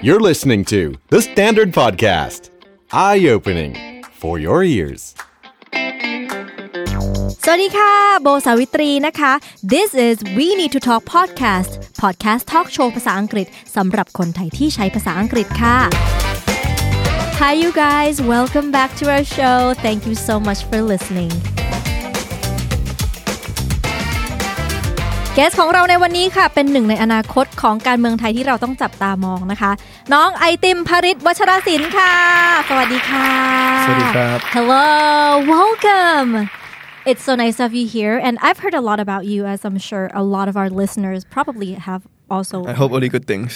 You're listening to The Standard Podcast, eye opening for your ears. สวัสดีค่ะ โบสาวิตรีนะคะ This is We Need to Talk Podcast Podcast Talk Show ภาษาอังกฤษสำหรับคนไทยที่ใช้ภาษาอังกฤษค่ะ Hi you guys welcome back to our show. Thank you so much for listening. กสของเราในวันนี้ค่ะ เป็นหนึ่งในอนาคตของการเมืองไทยที่เราต้องจับตามองนะคะ น้องไอติมภริศวัชรศิลป์ค่ะ สวัสดีค่ะ สวัสดีครับ Hello welcome It's so nice to have you here and I've heard a lot about you as I'm sure a lot of our listeners probably have also I hope only good things.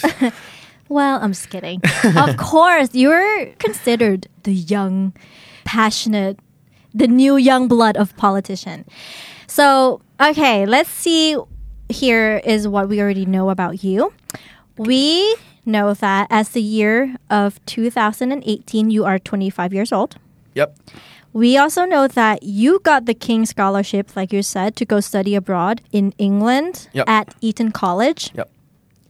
Well, I'm just kidding. of course, you're considered the young, passionate, the new young blood of politician. So, okay, let's see. Here is what we already know about you. We know that as the year of 2018, you are 25 years old. yep. We also know that you got the King Scholarship, like you said, to go study abroad in England Yep. at Eton College. Yep.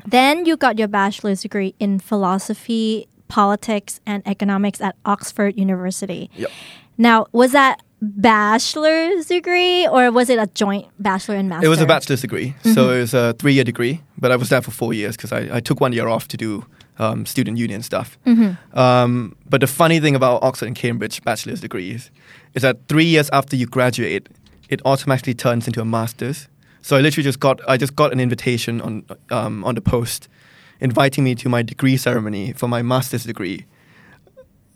Then you got your bachelor's degree in philosophy, politics, and economics at Oxford University. Yep. Now, was that bachelor's degree or was it a joint bachelor and master? It was a bachelor's degree, so it was a three-year degree. But I was there for four years because I, I took one year off to do um, student union stuff. Um, but the funny thing about Oxford and Cambridge bachelor's degrees is that three years after you graduate, it automatically turns into a master's. So I literally just got I just got an invitation on um, on the post, inviting me to my degree ceremony for my master's degree.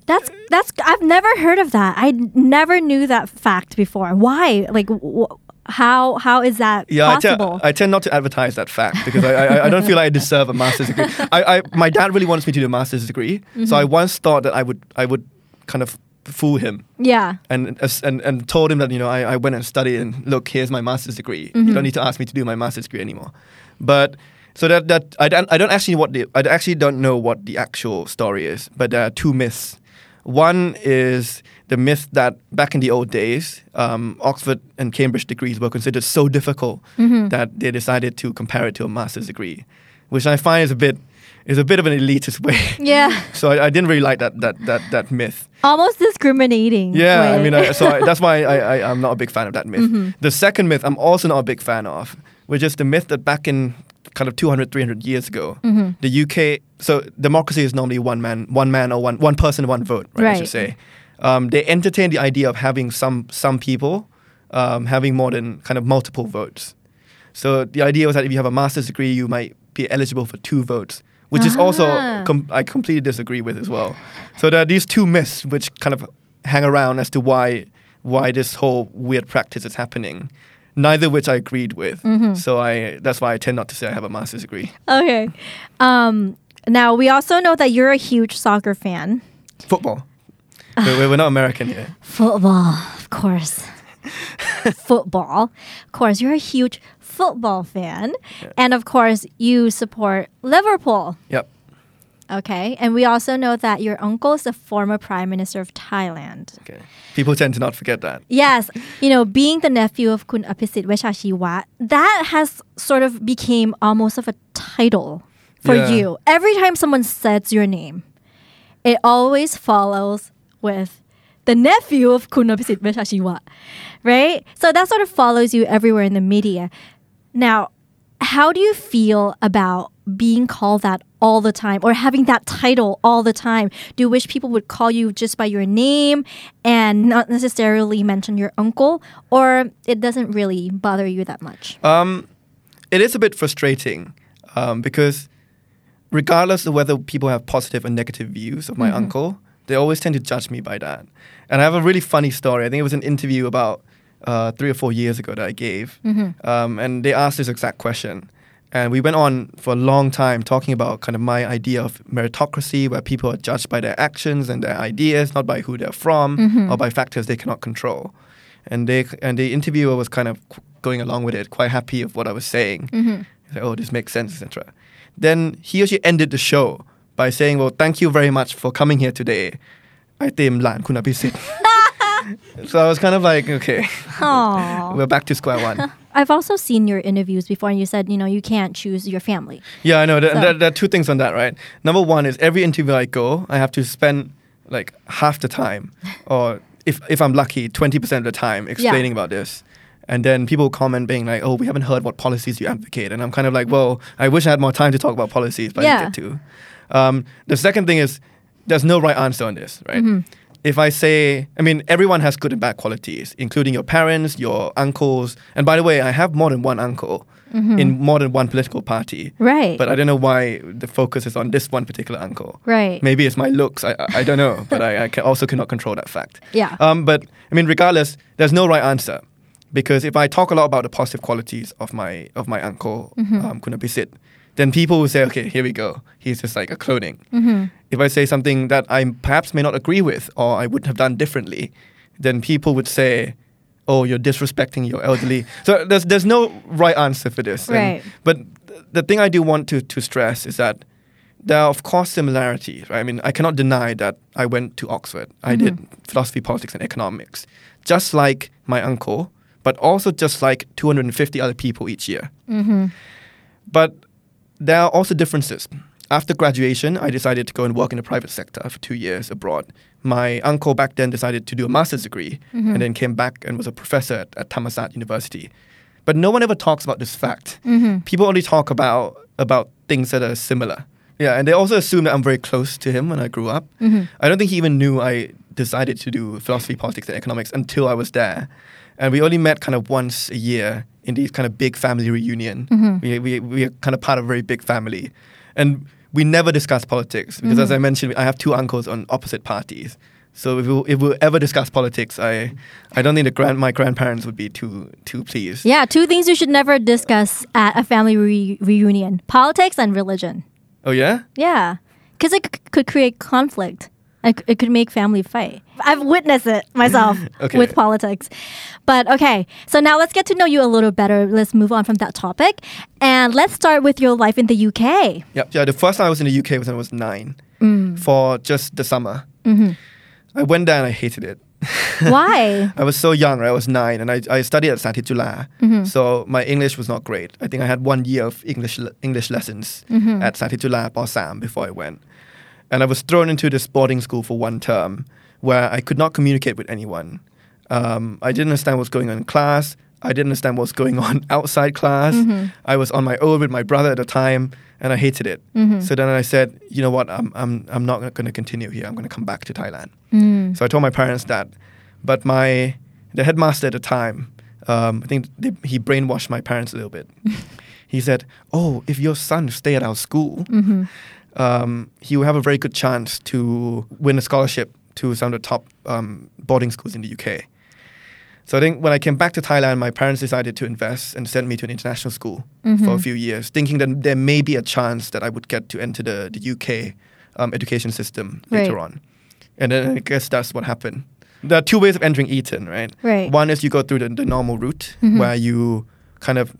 That's that's I've never heard of that. I never knew that fact before. Why? Like wh- how how is that Yeah, I, te- I tend not to advertise that fact because I, I, I don't feel like I deserve a master's degree. I, I, my dad really wants me to do a master's degree, so mm-hmm. I once thought that I would, I would kind of fool him yeah. and and, and told him that you know I, I went and studied and look here's my master's degree. You mm-hmm. don't need to ask me to do my master's degree anymore. But so that that I don't I don't actually what the I actually don't know what the actual story is. But there are two myths. One is the myth that back in the old days, um, Oxford and Cambridge degrees were considered so difficult that they decided to compare it to a master's degree, which I find is a bit is a bit of an elitist way. Yeah. so I, I didn't really like that that that that myth. Almost discriminating. Yeah, I mean, I, so I, that's why I, I, I'm not a big fan of that myth. The second myth I'm also not a big fan of, which is the myth that back in kind of 200, 300 years ago, the UK, so democracy is normally one man, one man or one, one person, one vote, right, I Right. should say. Um, they entertain the idea of having some, some people um, having more than kind of multiple votes. So the idea was that if you have a master's degree, you might be eligible for two votes, which is also Ah. com- I completely disagree with as well. So there are these two myths which kind of hang around as to why why this whole weird practice is happening. Neither which I agreed with. So I that's why I tend not to say I have a master's degree. Okay. Um, now we also know that you're a huge soccer fan. Football. we're, we're not American here. Football, of course. football. Of course, you're a huge football fan. And of course, you support Liverpool. Yep. Okay. And we also know that your uncle is the former prime minister of Thailand. Okay. People tend to not forget that. Yes, you know, being the nephew of Khun Abhisit Vejjajiva, that has sort of became almost of a title for Yeah. you. Every time someone says your name, it always follows with the nephew of Khun Abhisit Vejjajiva, right? So that sort of follows you everywhere in the media. Now, how do you feel about being called that all the time or having that title all the time? Do you wish people would call you just by your name and not necessarily mention your uncle? Or it doesn't really bother you that much? Um, it is a bit frustrating um, because regardless of whether people have positive or negative views of my uncle, they always tend to judge me by that. And I have a really funny story. I think it was an interview about uh, three or four years ago that I gave, um, and they asked this exact question. And we went on for a long time talking about kind of my idea of meritocracy, where people are judged by their actions and their ideas, not by who they're from or by factors they cannot control. And they and the interviewer was kind of qu- going along with it, quite happy of what I was saying. He's like, oh, this makes sense, etc. Then he or she ended the show by saying, well, thank you very much for coming here today. I เต็มหลานคุณอภิสิทธิ์ so I was kind of like, okay, Aww. we're back to square one. I've also seen your interviews before, and you said you know you can't choose your family. Yeah, I know. There, So- there, there are two things on that, right? Number one is every interview I go, I have to spend like half the time, or if if I'm lucky, twenty percent of the time explaining about this. And then people comment being like, "Oh, we haven't heard what policies you advocate," and I'm kind of like, "Well, I wish I had more time to talk about policies, but I didn't get to." Um, the second thing is, there's no right answer on this, right? If I say, I mean, everyone has good and bad qualities, including your parents, your uncles, and by the way, I have more than one uncle in more than one political party. Right. But I don't know why the focus is on this one particular uncle. Right. Maybe it's my looks. I, I, don't know. but I, I also cannot control that fact. Yeah. Um, but I mean, regardless, there's no right answer. Because if I talk a lot about the positive qualities of my of my uncle, um, Khun Abhisit, then people will say, okay, here we go. He's just like a cloning. If I say something that I perhaps may not agree with or I wouldn't have done differently, then people would say, oh, you're disrespecting your elderly. so there's there's no right answer for this. And- Right. but th- the thing I do want to to stress is that there are of course similarities. Right? I mean, I cannot deny that I went to Oxford. I did philosophy, politics, and economics, just like my uncle, but also just like 250 other people each year. Hmm. But there are also differences. After graduation, I decided to go and work in the private sector for two years abroad. My uncle back then decided to do a master's degree mm-hmm. and then came back and was a professor at, at Thammasat University. But no one ever talks about this fact. Mm-hmm. People only talk about about things that are similar. Yeah, and they also assume that I'm very close to him when I grew up. Mm-hmm. I don't think he even knew I decided to do philosophy, politics, and economics until I was there. And we only met kind of once a year in these kind of big family reunion. We, we, we are kind of part of a very big family. And we never discuss politics because, as I mm-hmm. mentioned, I have two uncles on opposite parties. So if we, if we ever discuss politics, I, I don't think the grand, my grandparents would be too too pleased. yeah, two things you should never discuss at a family re- reunion: politics and religion. Oh yeah. Yeah, because it c- could create conflict. It, it could make family fight. I've witnessed it myself Okay. with politics. But okay, so now let's get to know you a little better. Let's move on from that topic. And let's start with your life in the UK. Yeah, yeah. The first time I was in the UK was when I was nine, Mm. for just the summer. Mm-hmm. I went there and I hated it. Why? I was so young, right? I was nine, and I, I studied at Satit Chula. Mm-hmm. So my English was not great. I think I had one year of English English lessons Mm-hmm. at Satit Chula Sam before I went, and I was thrown into this boarding school for one term where I could not communicate with anyone. Um, I didn't understand what's going on in class. I didn't understand what's going on outside class. Mm-hmm. I was on my own with my brother at the time, and I hated it. Mm-hmm. So then I said, you know what? I'm I'm I'm not going to continue here. I'm going to come back to Thailand. Mm. So I told my parents that, but my the headmaster at the time, um, I think they, he brainwashed my parents a little bit. he said, "Oh, if your son stay at our school, Mm-hmm. Um, he will have a very good chance to win a scholarship to some of the top um, boarding schools in the UK." So I think when I came back to Thailand, my parents decided to invest and send me to an international school for a few years, thinking that there may be a chance that I would get to enter the, the UK um, education system later on. And then I guess that's what happened. There are two ways of entering Eton, right? Right. One is you go through the, the normal route where you kind of,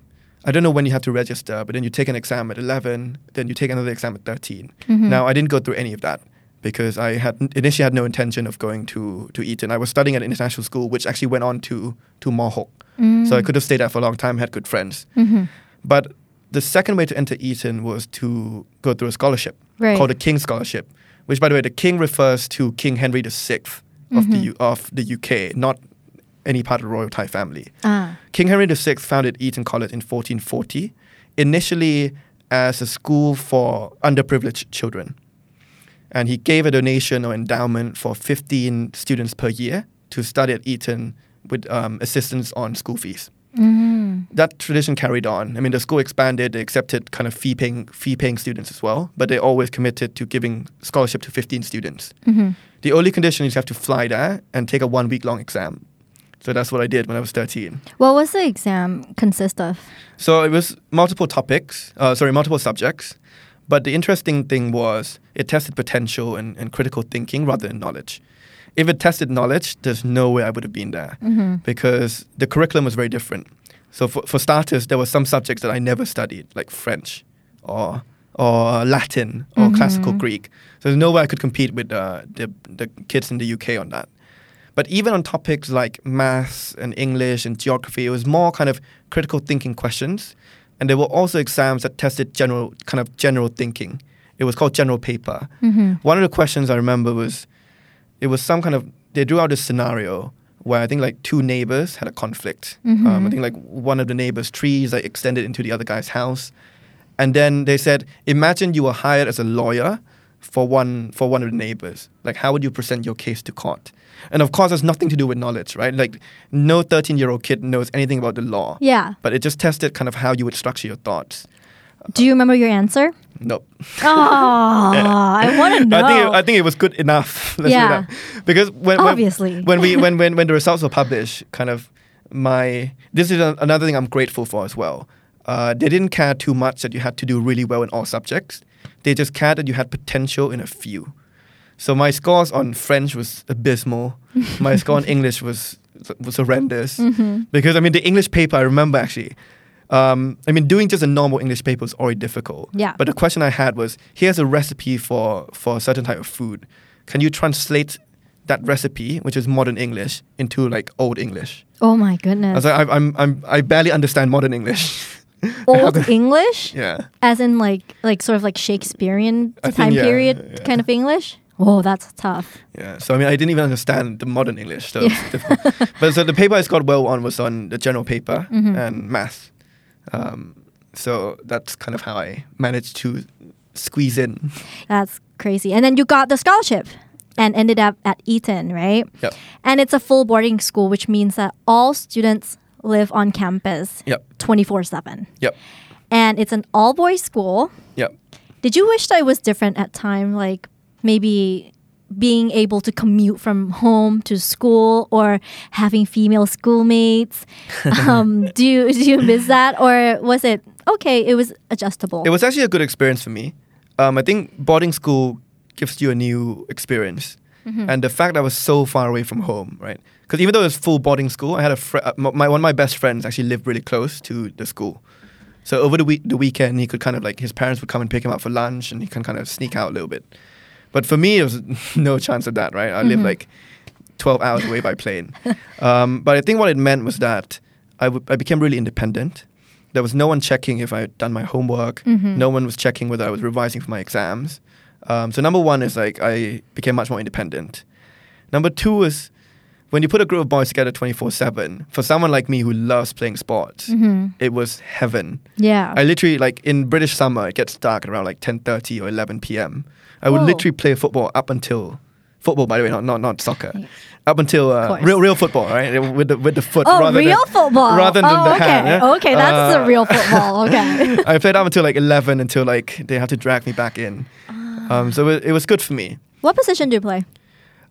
I don't know when you have to register, but then you take an exam at 11, then you take another exam at 13. Mm-hmm. Now, I didn't go through any of that because I had initially had no intention of going to, to Eton. I was studying at an international school, which actually went on to, to Mohawk. So I mm. could have stayed there for a long time, had good friends. Mm-hmm. But the second way to enter Eton was to go through a scholarship Right. called the King Scholarship, which, by the way, the King refers to King Henry VI of mm-hmm. the U- of the UK, not any part of the royal Thai family. Ah. King Henry VI founded Eton College in 1440, initially as a school for underprivileged children. And he gave a donation or endowment for 15 students per year to study at Eton with um, assistance on school fees. Mm. That tradition carried on. I mean, the school expanded, they accepted kind of fee paying, fee paying students as well, but they always committed to giving scholarship to 15 students. Mm-hmm. The only condition is you have to fly there and take a one week long exam. So that's what I did when I was 13. What was the exam consist of? So it was multiple topics, uh, sorry, multiple subjects. But the interesting thing was it tested potential and, and critical thinking rather than knowledge. If it tested knowledge, there's no way I would have been there because the curriculum was very different. So for, for starters, there were some subjects that I never studied, like French or or Latin or classical Greek. So there's no way I could compete with uh, the the kids in the UK on that. But even on topics like maths and English and geography, it was more kind of critical thinking questions. And there were also exams that tested general kind of general thinking. It was called general paper. One of the questions I remember was it was some kind of they drew out this scenario where I think like two neighbors had a conflict. Um, I think like one of the neighbors' trees like extended into the other guy's house, and then they said, imagine you were hired as a lawyer for one for one of the neighbors. Like how would you present your case to court? And of course, there's nothing to do with knowledge, right? Like no 13 year old kid knows anything about the law. Yeah. But it just tested kind of how you would structure your thoughts. Do you remember your answer? Nope. Oh, I want to know. I think it, I think it was good enough. Yeah. Because when, when- Obviously. when we when, when when the results were published, kind of my this is a, another thing I'm grateful for as well. Uh, they didn't care too much that you had to do really well in all subjects. They just cared that you had potential in a few. So my scores on French was abysmal. my score on English was was horrendous. Mm-hmm. Because I mean the English paper I remember actually. Um, I mean doing just a normal English paper was already difficult. Yeah. But the question I had was here's a recipe for for a certain type of food. Can you translate that recipe, which is modern English, into like old English? oh my I goodness. was like, I, I'm, I'm, I barely understand modern English. Old English, yeah. as in like like sort of like Shakespearean I think, time yeah, period yeah. kind of English. Oh, that's tough. Yeah, so I mean, I didn't even understand the modern English. So difficult. but so the paper I scored well on was on the general paper Mm-hmm. and math. Um, so that's kind of how I managed to squeeze in. That's crazy. And then you got the scholarship and ended up at Eton, right? Yep. And it's a full boarding school, which means that all students live on campus Yep. 24 7. Yep. And it's an all boys school. Yep. Did you wish that it was different at time? Like maybe being able to commute from home to school or having female schoolmates? um, do you do you miss that or was it okay? It was adjustable. It was actually a good experience for me. Um, I think boarding school gives you a new experience. And the fact that I was so far away from home, right? Because even though it was full boarding school, I had a fr- uh, my one of my best friends actually lived really close to the school. So over the week, the weekend, he could kind of like his parents would come and pick him up for lunch, and he can kind of sneak out a little bit. But for me, it was no chance of that, right? I live like twelve hours away by plane. um, but I think what it meant was that I, w- I became really independent. There was no one checking if I had done my homework. No one was checking whether I was revising for my exams. Um, so number one is like I became much more independent. Number two is when you put a group of boys together 24 7, for someone like me who loves playing sports, it was heaven. yeah. I literally, like in British summer, it gets dark around like 10.30 or 11 p.m. I would literally play football up until, football by the way, not, not, not soccer, up until uh, real real football, right? With the, with the foot Oh, rather real than, football. rather than oh, the okay. hand. yeah? Okay, that's Uh, the real football. Okay. I played up until like 11 until like they have to drag me back in. Ah. Um, so it, it was good for me. what position do you play?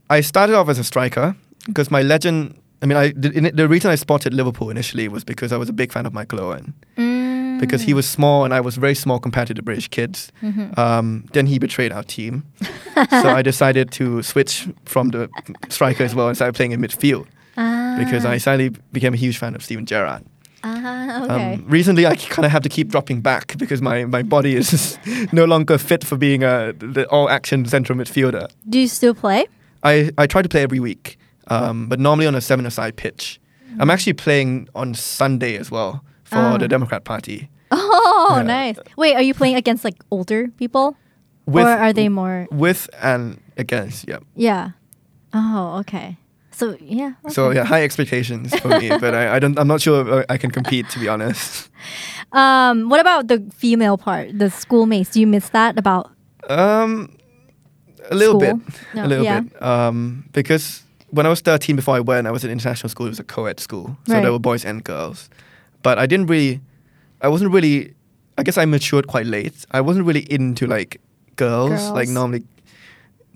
I started off as a striker because my legend. I mean, I the, the reason I spotted Liverpool initially was because I was a big fan of Michael Owen Mm. because he was small and I was very small compared to the British kids. Mm-hmm. Um, then he betrayed our team, so I decided to switch from the striker as well and started playing in midfield Ah, because I suddenly became a huge fan of Steven Gerrard. ah, okay. Um, recently, I kind of have to keep dropping back because my, my body is no longer fit for being a the all action central midfielder. do you still play? I, I try to play every week, um, but normally on a seven aside pitch. I'm actually playing on Sunday as well for the Democrat Party. Oh, Yeah. nice. Wait, are you playing against like older people? With, or are they more with and against? Yeah. Yeah. Oh, okay. So, yeah. So yeah, high expectations for me, but I, I don't. I'm not sure I can compete to be honest. Um, what about the female part, the schoolmates? Do you miss that about Um, a little School? bit, No, a little yeah. bit. Um, because when I was 13, before I went, I was in international school. It was a co-ed school, so Right. there were boys and girls. But I didn't really, I wasn't really. I guess I matured quite late. I wasn't really into like girls, like normally,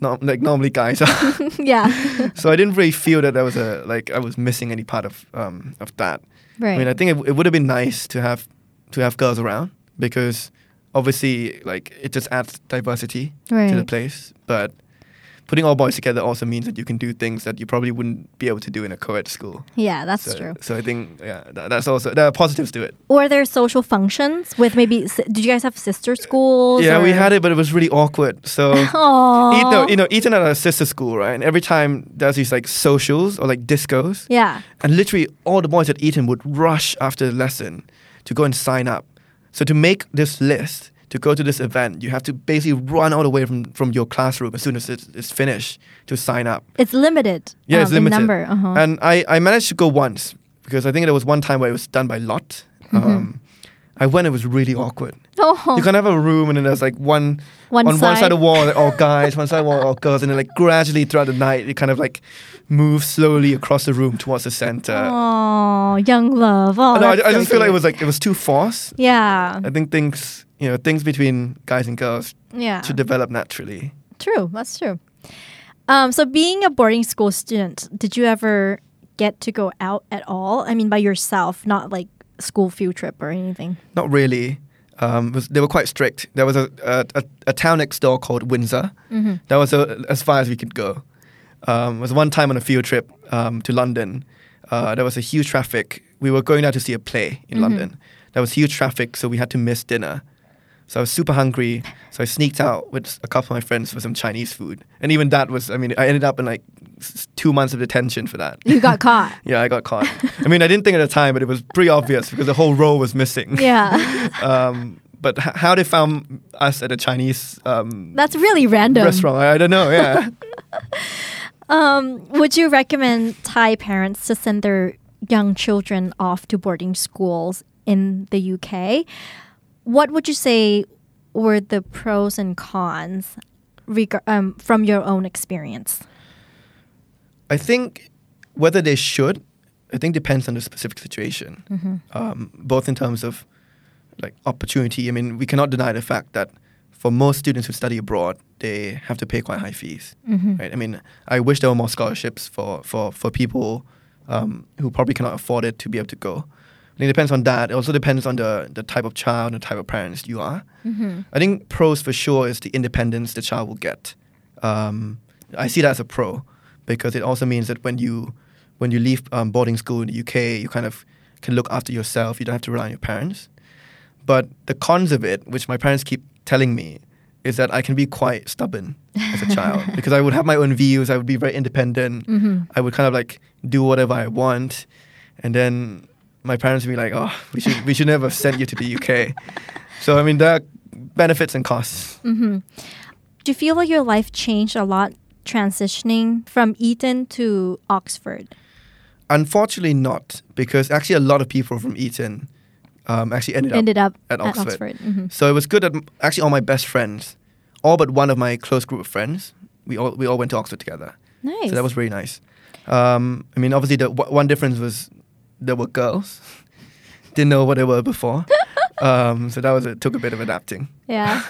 not like normally guys are. yeah. so I didn't really feel that I was a like I was missing any part of um of that. right. I mean, I think it, it would have been nice to have to have girls around because obviously, like, it just adds diversity to the place. But putting all boys together also means that you can do things that you probably wouldn't be able to do in a co-ed school. Yeah, that's So, true. so I think yeah, that, that's also there are positives to it. Or there social functions with maybe. Did you guys have sister schools? Yeah, we had it, but it was really awkward. So. No, you know, Eton at a sister school, right? And every time there's these like socials or like discos, Yeah. and literally all the boys at Eton would rush after the lesson to go and sign up. So to make this list, to go to this event, you have to basically run all the way from, from your classroom as soon as it's, it's finished to sign up. It's limited. Yeah, it's um, in limited. number. Uh-huh. And I, I managed to go once because I think there was one time where it was done by lot. Um, I went, it was really awkward. oh, You can have a room and then there's like one, One on one side side. of the wall, like all guys, one side of the wall, all girls, and then like gradually throughout the night, it kind of like moves slowly across the room towards the center. oh, young love. Oh, no, I, I so just feel like it was like it was too forced. Yeah. I think things, you know, things between guys and girls Yeah. should develop naturally. True. That's true. Um, so being a boarding school student, did you ever get to go out at all? I mean, by yourself, not like school field trip or anything. Not really. Um, was, they were quite strict. There was a, a, a, a town next door called Windsor. That was uh as far as we could go. Um, was one time on a field trip um, to London. Uh, there was a huge traffic. We were going out to see a play in London. There was huge traffic, so we had to miss dinner. So I was super hungry. So I sneaked out with a couple of my friends for some Chinese food. And even that was, I mean, I ended up in like two months of detention for that. You got caught. Yeah, I got caught. I mean, I didn't think at the time, but it was pretty obvious because the whole row was missing. Yeah. Um, but h- how they found us at a Chinese um, That's really random. restaurant, I, I don't know. Yeah, Um, would you recommend Thai parents to send their young children off to boarding schools in the UK? What would you say were the pros and cons reg- um, from your own experience? I think whether they should, I think depends on the specific situation. Um, both in terms of like opportunity. I mean, we cannot deny the fact that for most students who study abroad, they have to pay quite high fees. Right? I mean, I wish there were more scholarships for for for people um, who probably cannot afford it to be able to go. I think it depends on that. It also depends on the the type of child and the type of parents you are. I think pros for sure is the independence the child will get. Um, I see that as a pro because it also means that when you when you leave um, boarding school in the UK, you kind of can look after yourself. You don't have to rely on your parents. But the cons of it, which my parents keep telling me, is that I can be quite stubborn as a child because I would have my own views. I would be very independent. Mm-hmm. I would kind of like do whatever I want, and then my parents would be like, "Oh, we should we should never have sent you to the UK." So I mean, there are benefits and costs. Mm-hmm. Do you feel like your life changed a lot transitioning from Eton to Oxford? Unfortunately, not because actually a lot of people from Eton um, actually ended, Ended up at at Oxford. Oxford. Mhm. So it was good that actually all my best friends, all but one of my close group of friends, we all we all went to Oxford together. Nice. So that was really nice. Um, I mean, obviously the w- one difference was there were girls. Didn't know what they were before. um, so that was it took a bit of adapting. yeah.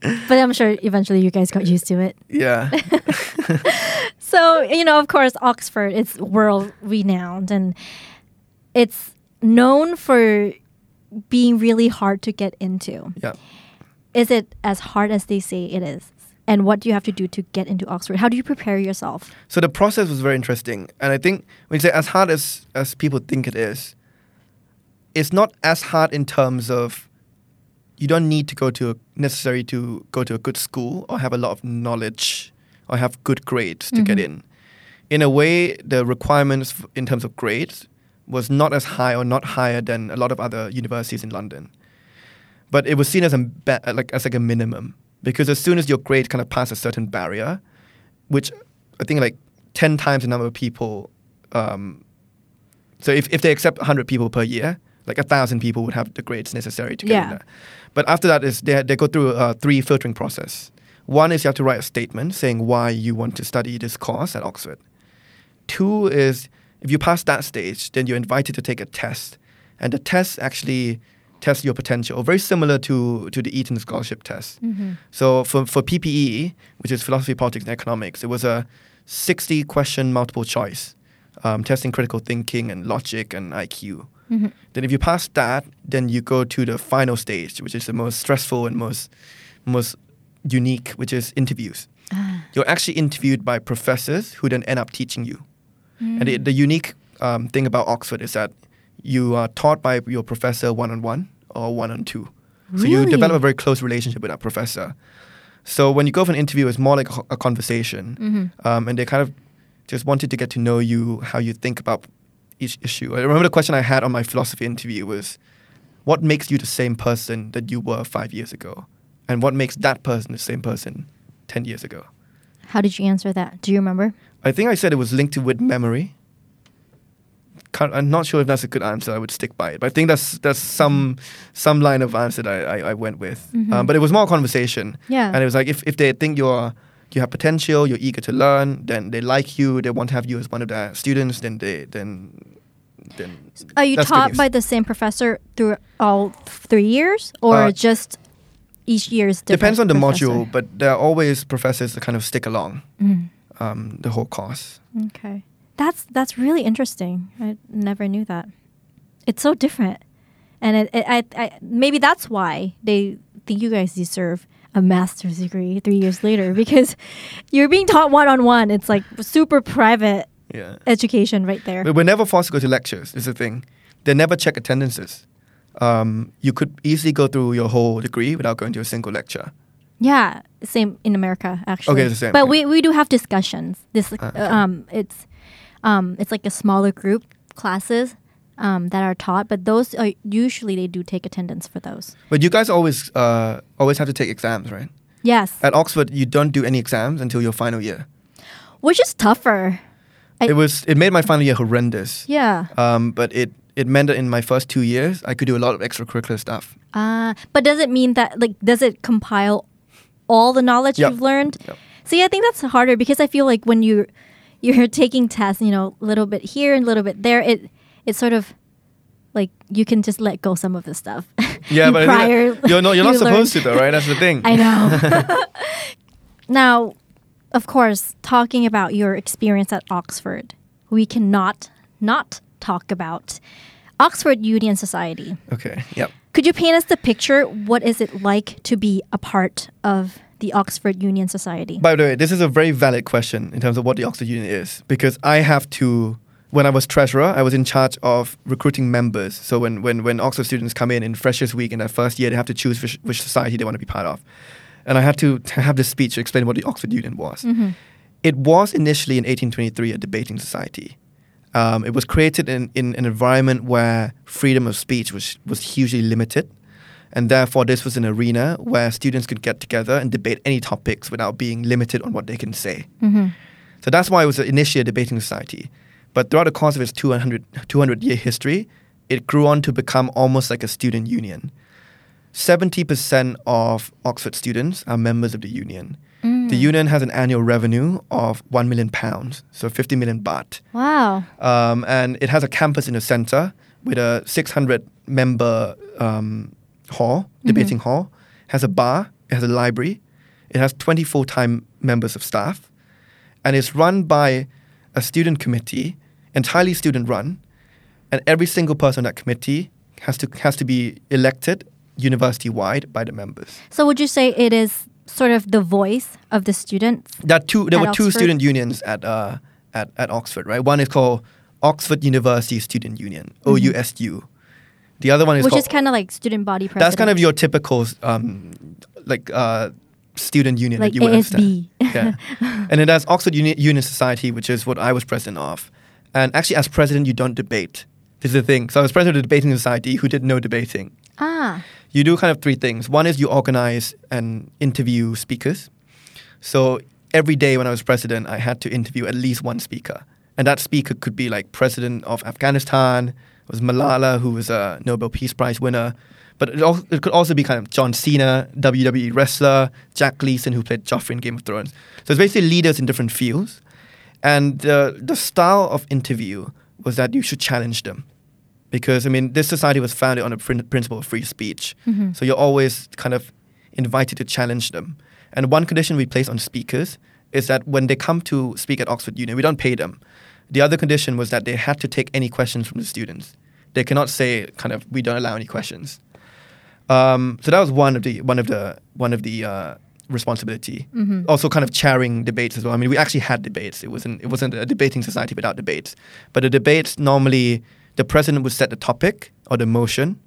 but I'm sure eventually you guys got used to it. Yeah. So, you know, of course, Oxford, it's world renowned and it's known for being really hard to get into. yeah. Is it as hard as they say it is? And what do you have to do to get into Oxford? How do you prepare yourself? So the process was very interesting, and I think when you say as hard as as people think it is, it's not as hard in terms of you don't need to go to a, necessary to go to a good school or have a lot of knowledge or have good grades to get mm-hmm. in. In a way, the requirements in terms of grades was not as high or not higher than a lot of other universities in London. But it was seen as a ba- like as like a minimum because as soon as your grade kind of passed a certain barrier, which I think like 10 times the number of people. Um, so if, if they accept 100 people per year, like a thousand people would have the grades necessary to get in Yeah. there. But after that is they, they go through a three filtering process. One is you have to write a statement saying why you want to study this course at Oxford. Two is if you pass that stage, then you're invited to take a test. And the test actually tests your potential, very similar to, to the Eton scholarship test. Mm-hmm. So for, for PPE, which is philosophy, politics, and economics, it was a 60 question multiple choice, um, testing critical thinking and logic and IQ. Mm-hmm. Then if you pass that, then you go to the final stage, which is the most stressful and most most unique, which is interviews. Ah. you're actually interviewed by professors who then end up teaching you. And the, the unique um, thing about Oxford is that you are taught by your professor one on one or one on two. So you develop a very close relationship with that professor. So when you go for an interview, it's more like a, a conversation, Mm-hmm. um, and they kind of just wanted to get to know you, how you think about each issue. I remember the question I had on my philosophy interview was, "What makes you the same person that you were five years ago, and what makes that person the same person ten years ago?" How did you answer that? Do you remember? I think I said it was linked to with memory. Can't, I'm not sure if that's a good answer. I would stick by it, but I think that's that's some some line of answer that I, I, I went with. Um, but it was more conversation. Mm-hmm. Yeah. and it was like if, if they think you're you have potential, you're eager to learn, then they like you, they want to have you as one of their students, then they then then. Are you taught by the same professor through all three years, or Uh, just each year is different? Depends on the professor? module, but there are always professors that kind of stick along Mm. Um, the whole course. Okay, that's that's really interesting. I never knew that. It's so different, and it, it, I, I maybe that's why they think you guys deserve a master's degree three years later because you're being taught one on one. It's like super private Yeah. education right there. But we're never forced to go to lectures. Is the thing. They never check attendances. Um, you could easily go through your whole degree without going to a single lecture. Yeah, same in America actually. Okay, the same, But okay. we, we do have discussions. This Ah, okay. um it's um it's like a smaller group classes um that are taught, but those are usually they do take attendance for those. But you guys always uh, always have to take exams, right? Yes, At Oxford, you don't do any exams until your final year. which is tougher. I- it was it made my final year horrendous. Yeah. Um, but it it meant that in my first two years, I could do a lot of extracurricular stuff. Uh, but does it mean that like does it compile all the knowledge Yep. you've learned? Yep. See, I think that's harder because I feel like when you you're taking tests, you know, a little bit here and a little bit there, it it's sort of like you can just let go some of the stuff. Yeah, but prior, that- you're not you're not you supposed learned. to though, right? That's the thing. I know. now, of course, talking about your experience at Oxford, we cannot not talk about Oxford Union Society. Okay. Yep. Could you paint us the picture? What is it like to be a part of the Oxford Union Society? By the way, this is a very valid question in terms of what the Oxford Union is because I have to. When I was treasurer, I was in charge of recruiting members. So when, when, when Oxford students come in in Freshers Week in their first year, they have to choose which, which society they want to be part of. And I had to, to have this speech to explain what the Oxford Union was. Mm-hmm. It was initially in 1823 a debating society. Um, it was created in, in an environment where freedom of speech was, was hugely limited. And therefore, this was an arena where students could get together and debate any topics without being limited on what they can say. So that's why it was initially a debating society. But throughout the course of its 200, 200 year history, it grew on to become almost like a student union. 70% of Oxford students are members of the union. The union has an annual revenue of 1 million pounds, so 50 million baht. Wow. Um, and it has a campus in the center with a 600 member um, hall, debating hall. has a bar, it has a library, it has 20 full time members of staff, and it's run by a student committee, entirely student run, and every single person on that committee has to, has to be elected university wide by the members. So would you say it is sort of the voice of the students? There, two, there were two student unions at, uh, at, at Oxford, right? One is called Oxford University Student Union, OUSU. The other one is Mm-hmm. Which called is kind of like student body president. That's kind of your typical um, like uh, student union Like that you would understand. Yeah. and then there's Oxford Uni- Union Society, which is what I was president of. And actually, as president, you don't debate. This is the thing. So I was president of the debating society who did no debating. ah. You do kind of three things. One is you organize and interview speakers. So every day when I was president, I had to interview at least one speaker. And that speaker could be like president of Afghanistan, it was Malala, who was a Nobel Peace Prize winner. But it, it could also be kind of John Cena, WWE wrestler, Jack Gleeson, who played Joffrey in Game of Thrones. So it's basically leaders in different fields. And the the style of interview was that you should challenge them. Because, I mean, this society was founded on the prin- principle of free speech. So you're always kind of invited to challenge them. And one condition we place on speakers is that when they come to speak at Oxford Union, we don't pay them. The other condition was that they had to take any questions from the students. They cannot say kind of we don't allow any questions. Um, so that was one of the one of the one of the uh, responsibility. Also, kind of chairing debates as well. I mean, we actually had debates. It wasn't it wasn't a debating society without debates. But the debates normally the president would set the topic or the motion,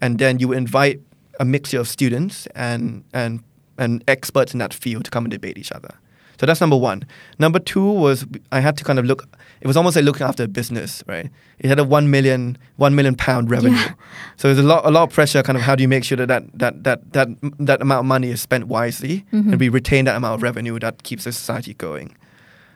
and then you would invite a mixture of students and and and experts in that field to come and debate each other. So that's number one. Number two was I had to kind of look. It was almost like looking after a business, right? It had a one million one million pound revenue. Yeah. So there's a lot a lot of pressure. Kind of how do you make sure that that that that that, that amount of money is spent wisely mm-hmm. and we retain that amount of revenue that keeps the society going.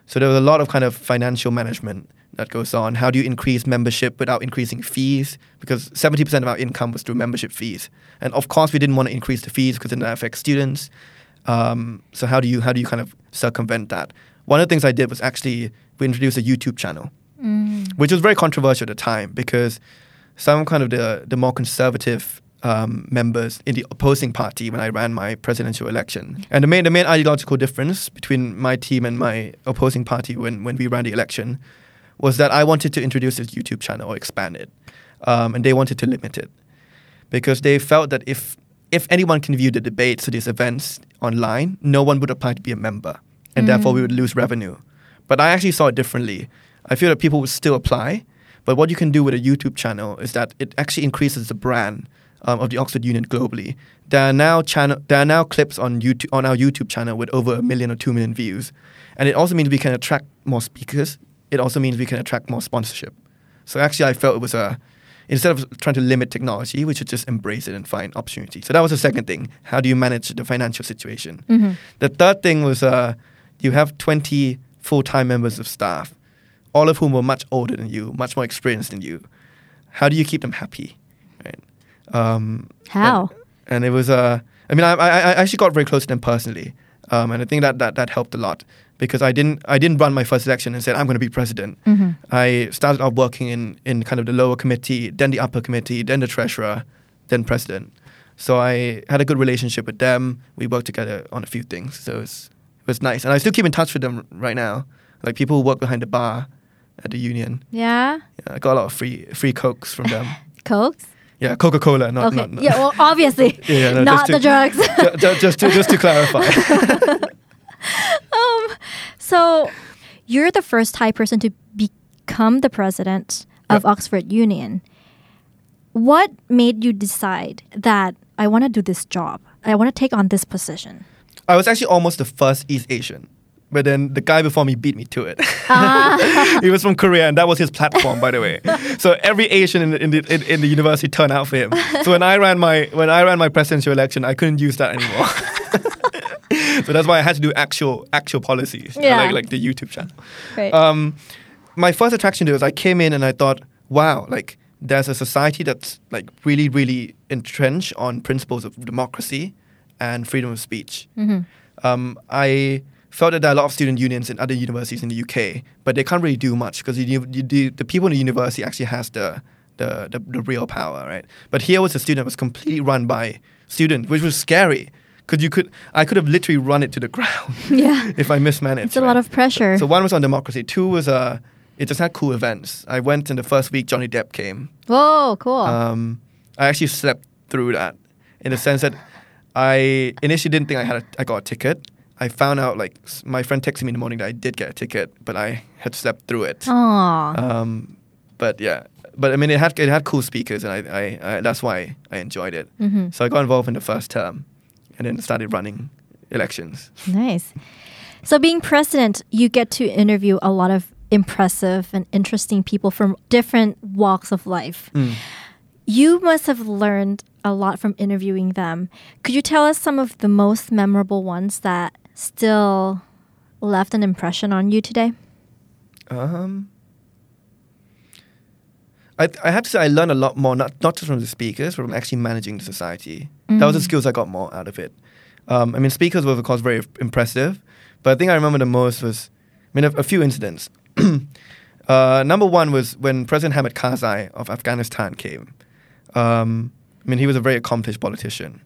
So there was a lot of kind of financial management that goes on. How do you increase membership without increasing fees? Because 70% of our income was through membership fees. And of course, we didn't want to increase the fees because then that affects students. Um, so how do you how do you kind of circumvent that? One of the things I did was actually we introduced a YouTube channel, which was very controversial at the time because some kind of the the more conservative um, members in the opposing party when I ran my presidential election. And the main the main ideological difference between my team and my opposing party when when we ran the election was that I wanted to introduce this YouTube channel or expand it, um, and they wanted to limit it because they felt that if if anyone can view the debates or these events online, no one would apply to be a member, and therefore we would lose revenue. But I actually saw it differently. I feel that people would still apply, but what you can do with a YouTube channel is that it actually increases the brand um, of the Oxford Union globally. There are now channel there are now clips on YouTube on our YouTube channel with over a million or two million views, and it also means we can attract more speakers. It also means we can attract more sponsorship. So actually, I felt it was a instead of trying to limit technology, we should just embrace it and find opportunity. So that was the second thing. How do you manage the financial situation? The third thing was uh, you have 20 full-time members of staff, all of whom were much older than you, much more experienced than you. How do you keep them happy? Right? Um, How? And, and it was uh, I mean, I, I, I actually got very close to them personally, um, and I think that, that that helped a lot because I didn't I didn't run my first election and said I'm going to be president. Mm-hmm. I started off working in in kind of the lower committee, then the upper committee, then the treasurer, then president. So I had a good relationship with them. We worked together on a few things, so it was it was nice, and I still keep in touch with them right now. Like people who work behind the bar at the union. Yeah. Yeah, I got a lot of free free cokes from them. Cokes? Yeah, Coca Cola, not Okay. not, not yeah, well, obviously. Yeah, no, not just the drugs. ju- ju- just to just to clarify. So, you're the first Thai person to become the president of Yep. Oxford Union. What made you decide that I want to do this job? I want to take on this position. I was actually almost the first East Asian, but then the guy before me beat me to it. Ah. he was from Korea, and that was his platform, by the way. So every Asian in the, in the in, in the university turned out for him. So when I ran my when I ran my presidential election, I couldn't use that anymore. so that's why I had to do actual actual policies, Yeah. like like the YouTube channel. Right. Um, my first attraction to it was I came in and I thought, wow, like there's a society that's like really, really entrenched on principles of democracy and freedom of speech. Um, I felt that there are a lot of student unions in other universities in the UK, but they can't really do much because the, the people in the university actually has the, the, the, the real power, right? But here was a student that was completely run by students, which was scary. Because you could, I could have literally run it to the ground yeah. if I mismanaged. It's a right? lot of pressure. So one was on democracy. Two was uh, it just had cool events. I went in the first week. Johnny Depp came. Whoa, cool. Um, I actually slept through that, in the sense that I initially didn't think I had a, I got a ticket. I found out like my friend texted me in the morning that I did get a ticket, but I had slept through it. Aww. Um, but yeah, but I mean it had it had cool speakers, and I, I, I that's why I enjoyed it. So I got involved in the first term, and then started running elections. Nice. So, being president, you get to interview a lot of impressive and interesting people from different walks of life. You must have learned a lot from interviewing them. Could you tell us some of the most memorable ones that still left an impression on you today? Um, I, I have to say I learned a lot more, not, not just from the speakers, but from actually managing the society. That was the skills I got more out of it. Um, I mean, speakers were, of course, very impressive, but I think I remember the most was, I mean, a, a few incidents. uh, number one was when President Hamid Karzai of Afghanistan came. Um, I mean, he was a very accomplished politician,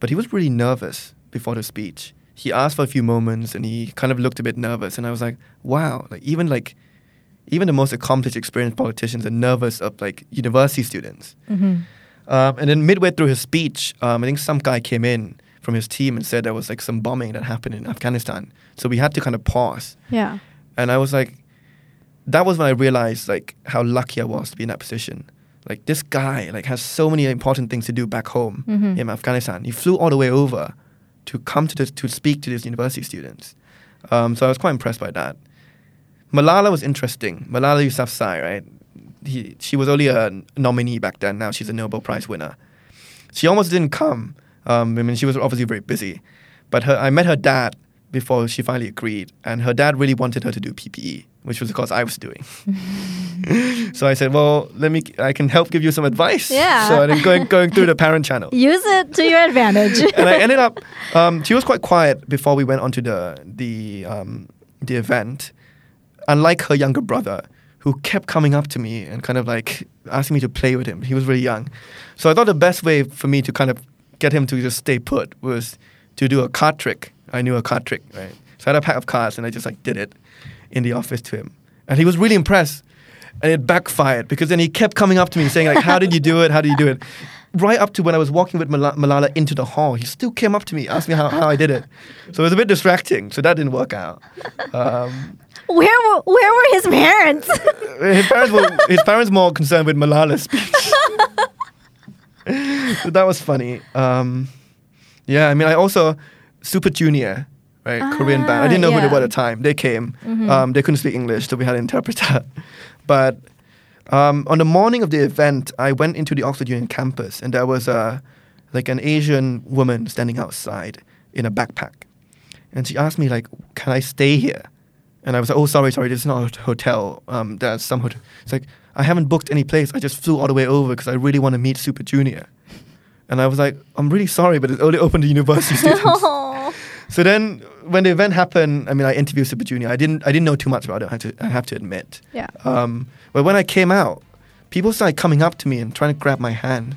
but he was really nervous before the speech. He asked for a few moments, and he kind of looked a bit nervous, and I was like, wow, like even like even the most accomplished, experienced politicians are nervous of like university students. Um, and then midway through his speech, um, I think some guy came in, from his team and said there was like some bombing that happened in Afghanistan. So we had to kind of pause. Yeah. And I was like, that was when I realized like how lucky I was to be in that position. Like this guy like has so many important things to do back home in Afghanistan. He flew all the way over to come to this, to speak to these university students. Um, so I was quite impressed by that. Malala was interesting. Malala Yousafzai, right? He, she was only a nominee back then. Now she's a Nobel Prize winner. She almost didn't come. Um, I mean, she was obviously very busy. But her, I met her dad before she finally agreed, and her dad really wanted her to do PPE, which was the course I was doing. so I said, "Well, let me. I can help give you some advice." Yeah. So then going going through the parent channel Use it to your advantage. and I ended up. Um, she was quite quiet before we went onto the the um, the event. Unlike her younger brother, who kept coming up to me and kind of like asking me to play with him. He was really young, so I thought the best way for me to kind of get him to just stay put was to do a card trick. I knew a card trick, right? So I had a pack of cards and I just like did it in the office to him, and he was really impressed. And it backfired because then he kept coming up to me saying like, "How did you do it? How did you do it?" Right up to when I was walking with Mala- Malala into the hall, he still came up to me, asked me how, how I did it. So it was a bit distracting. So that didn't work out. Um, where were where were his parents? his parents were his parents more concerned with Malala's speech. so that was funny. Um, yeah, I mean, I also Super Junior, right, Korean band. I didn't know who they were at the time. They came. Um, they couldn't speak English, so we had an interpreter. but um, on the morning of the event, I went into the Oxford Union campus, and there was a like an Asian woman standing outside in a backpack, and she asked me like, "Can I stay here?" And I was like, "Oh, sorry, sorry, this is not a hotel. Um, there's some hotel." It's like I haven't booked any place. I just flew all the way over because I really want to meet Super Junior. And I was like, "I'm really sorry, but it's only open to university students." So then, when the event happened, I mean, I interviewed Super Junior. I didn't, I didn't know too much about it. I have to, I have to admit. Yeah. Um, but when I came out, people started coming up to me and trying to grab my hand,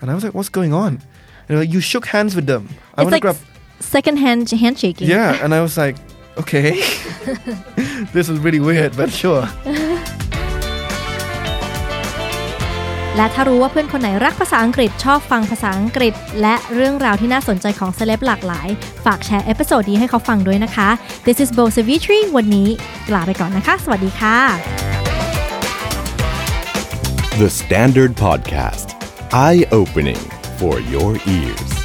and I was like, "What's going on?" And they're like, "You shook hands with them. I It's want like to grab." second hand handshaking. Yeah, and I was like, "Okay, this is really weird, but sure." และถ้ารู้ว่าเพื่อนคนไหนรักภาษาอังกฤษชอบฟังภาษาอังกฤษ และเรื่องราวที่น่าสนใจของเซเลบหลากหลาย ฝากแชร์เอพิโซดนี้ให้เขาฟังด้วยนะคะ This is Bo Savitri วันนี้ลาไปก่อนนะคะ สวัสดีค่ะ The Standard Podcast. Eye opening for your ears.